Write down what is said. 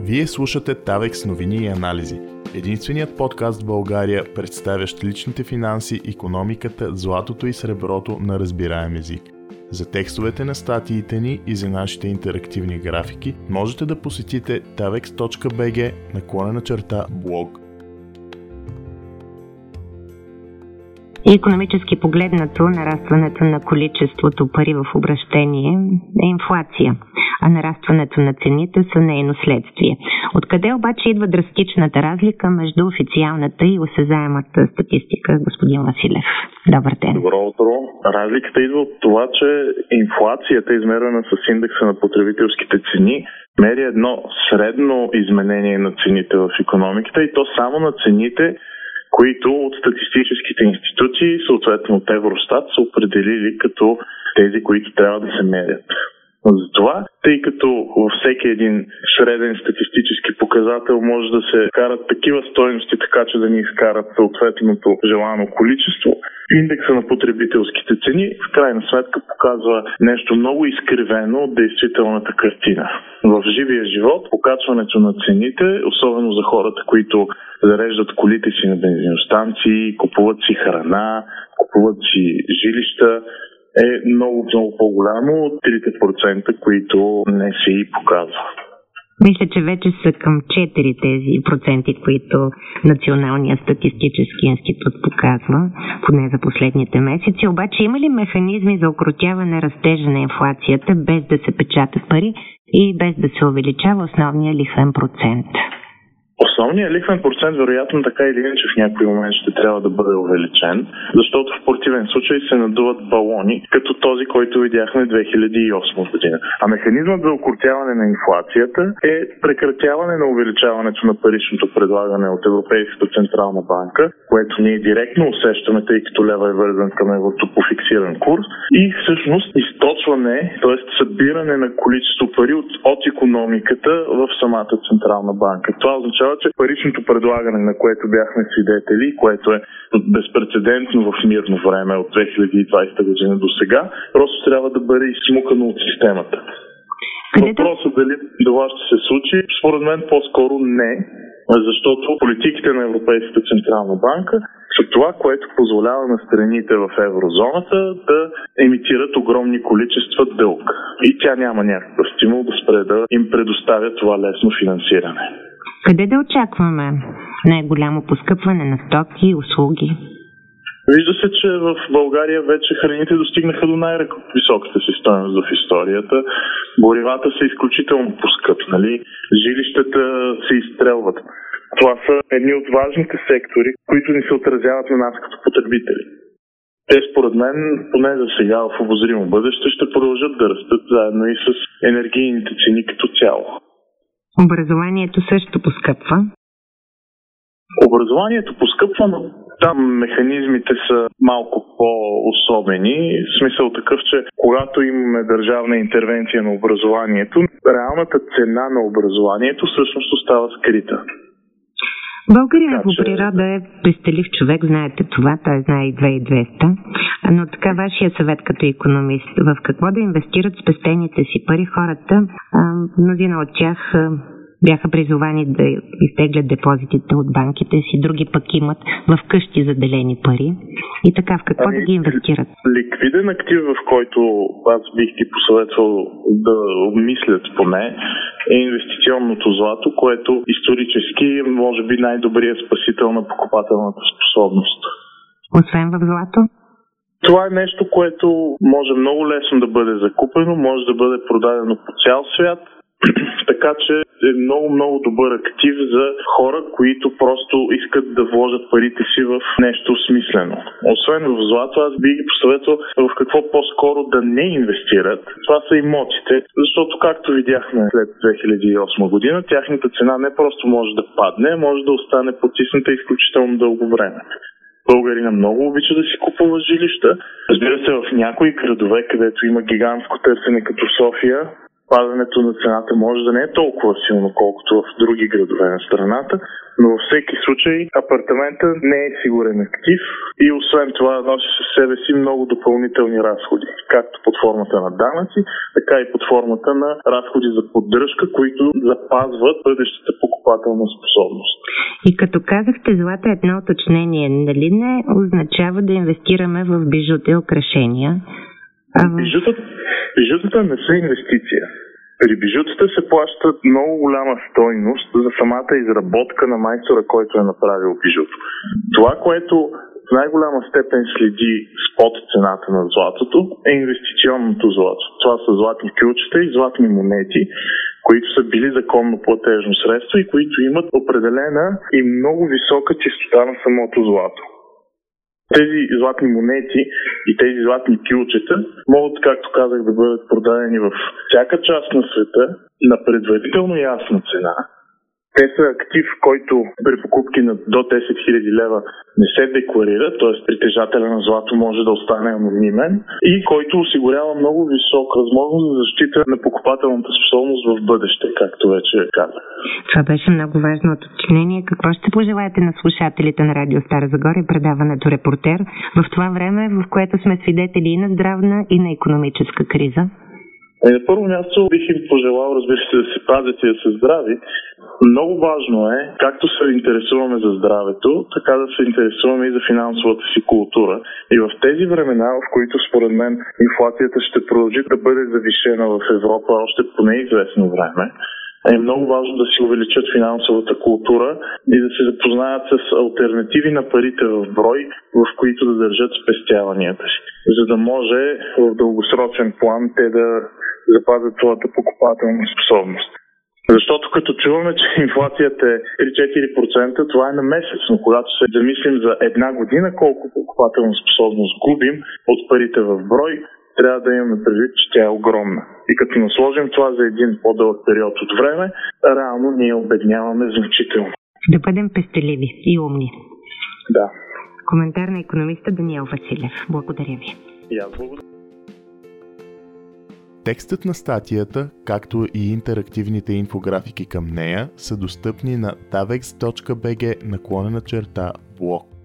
Вие слушате Тавекс новини и анализи. Единственият подкаст в България, представящ личните финанси, економиката, златото и среброто на разбираем език. За текстовете на статиите ни и за нашите интерактивни графики можете да посетите tavex.bg наклонена черта блог. Економически погледнато, нарастването на количеството пари в обращение е инфлация, а нарастването на цените са нейно следствие. Откъде обаче идва драстичната разлика между официалната и осезаемата статистика, господин Василев? Добър ден. Добро утро. Разликата идва от това, че инфлацията, измерена с индекса на потребителските цени, мери едно средно изменение на цените в економиката и то само на цените, които от статистическите институции, съответно от Евростат, са определили като тези, които трябва да се мерят. Затова, тъй като във всеки един среден статистически показател може да се карат такива стоености, така че да ни изкарат съответното желано количество, индекса на потребителските цени в крайна сметка показва нещо много изкривено от действителната картина. В живия живот покачването на цените, особено за хората, които зареждат колите си на бензиностанции, купуват си храна, купуват си жилища, е много, много по-голямо от 3%, които не се и показва. Мисля, че вече са към 4 тези проценти, които Националният статистически институт показва, поне за последните месеци. Обаче има ли механизми за окротяване растежа на инфлацията, без да се печатат пари и без да се увеличава основния лихвен процент? Основният лихвен процент, вероятно така или иначе в някой момент ще трябва да бъде увеличен, защото в противен случай се надуват балони, като този, който видяхме 2008 година. А механизмът за окрутяване на инфлацията е прекратяване на увеличаването на паричното предлагане от Европейската централна банка, което ние директно усещаме, тъй като лева е вързан към еврото по фиксиран курс, и всъщност източване, т.е. събиране на количество пари от, от економиката в самата централна банка. Това означава означава, че паричното предлагане, на което бяхме свидетели, което е безпредседентно в мирно време от 2020 година до сега, просто трябва да бъде изсмукано от системата. Въпросът дали това ще се случи, според мен по-скоро не, защото политиките на Европейската Централна банка са това, което позволява на страните в еврозоната да емитират огромни количества дълг. И тя няма някакъв стимул да спре да им предоставя това лесно финансиране. Къде да очакваме най-голямо поскъпване на стоки и услуги? Вижда се, че в България вече храните достигнаха до най-високата си стоеност в историята. Горивата са изключително поскъпнали, жилищата се изстрелват. Това са едни от важните сектори, които ни се отразяват на нас като потребители. Те според мен, поне за сега в обозримо бъдеще, ще продължат да растат заедно и с енергийните цени като цяло. Образованието също поскъпва. Образованието поскъпва, но там механизмите са малко по-особени. В смисъл такъв, че когато имаме държавна интервенция на образованието, реалната цена на образованието всъщност остава скрита. България по природа е пестелив човек, знаете това, той знае и 2200. Но така вашия съвет като економист, в какво да инвестират спестените си пари хората, мнозина от тях бяха призовани да изтеглят депозитите от банките си, други пък имат в къщи заделени пари. И така, в какво ами, да ги инвестират? Ликвиден актив, в който аз бих ти посъветвал да обмислят поне, е инвестиционното злато, което исторически е, може би най-добрият спасител на покупателната способност. Освен в злато? Това е нещо, което може много лесно да бъде закупено, може да бъде продадено по цял свят така че е много, много добър актив за хора, които просто искат да вложат парите си в нещо смислено. Освен в злато, аз би ги посъветвал в какво по-скоро да не инвестират. Това са имотите, защото както видяхме след 2008 година, тяхната цена не просто може да падне, може да остане потисната изключително дълго време българина много обича да си купува жилища. Разбира се, в някои градове, където има гигантско търсене като София, падането на цената може да не е толкова силно, колкото в други градове на страната, но във всеки случай апартамента не е сигурен актив и освен това носи със себе си много допълнителни разходи, както под формата на данъци, така и под формата на разходи за поддръжка, които запазват бъдещата покупателна способност. И като казахте, злата е едно уточнение. Нали не означава да инвестираме в бижута и украшения? А... Бижутата, бижутата не са инвестиция. При бижутата се плаща много голяма стойност за самата изработка на майстора, който е направил бижуто. Това, което в най-голяма степен следи спот цената на златото е инвестиционното злато. Това са златни ключета и златни монети, които са били законно платежно средство и които имат определена и много висока чистота на самото злато. Тези златни монети и тези златни килчета могат, както казах, да бъдат продадени в всяка част на света на предварително ясна цена, те са актив, който при покупки на до 10 000 лева не се декларира, т.е. притежателя на злато може да остане анонимен и който осигурява много висока възможност за защита на покупателната способност в бъдеще, както вече казах. Това беше много важно уточнение. Какво ще пожелаете на слушателите на Радио Стара Загора и предаването Репортер в това време, в което сме свидетели и на здравна и на економическа криза? Е, на първо място бих им пожелал, разбира се, да се пазят и да се здрави. Много важно е, както се интересуваме за здравето, така да се интересуваме и за финансовата си култура. И в тези времена, в които според мен инфлацията ще продължи да бъде завишена в Европа още по неизвестно време, е много важно да си увеличат финансовата култура и да се запознаят с альтернативи на парите в брой, в които да държат спестяванията си, за да може в дългосрочен план те да запазят своята покупателна способност. Защото като чуваме, че инфлацията е 3-4%, това е на месец, но когато се замислим за една година колко покупателна способност губим от парите в брой, трябва да имаме предвид, че тя е огромна. И като насложим това за един по-дълъг период от време, реално ние обедняваме значително. Да бъдем пестеливи и умни. Да. Коментар на економиста Даниел Василев. Благодаря ви. Аз благодаря. Текстът на статията, както и интерактивните инфографики към нея са достъпни на davex.bg наклонена черта блог.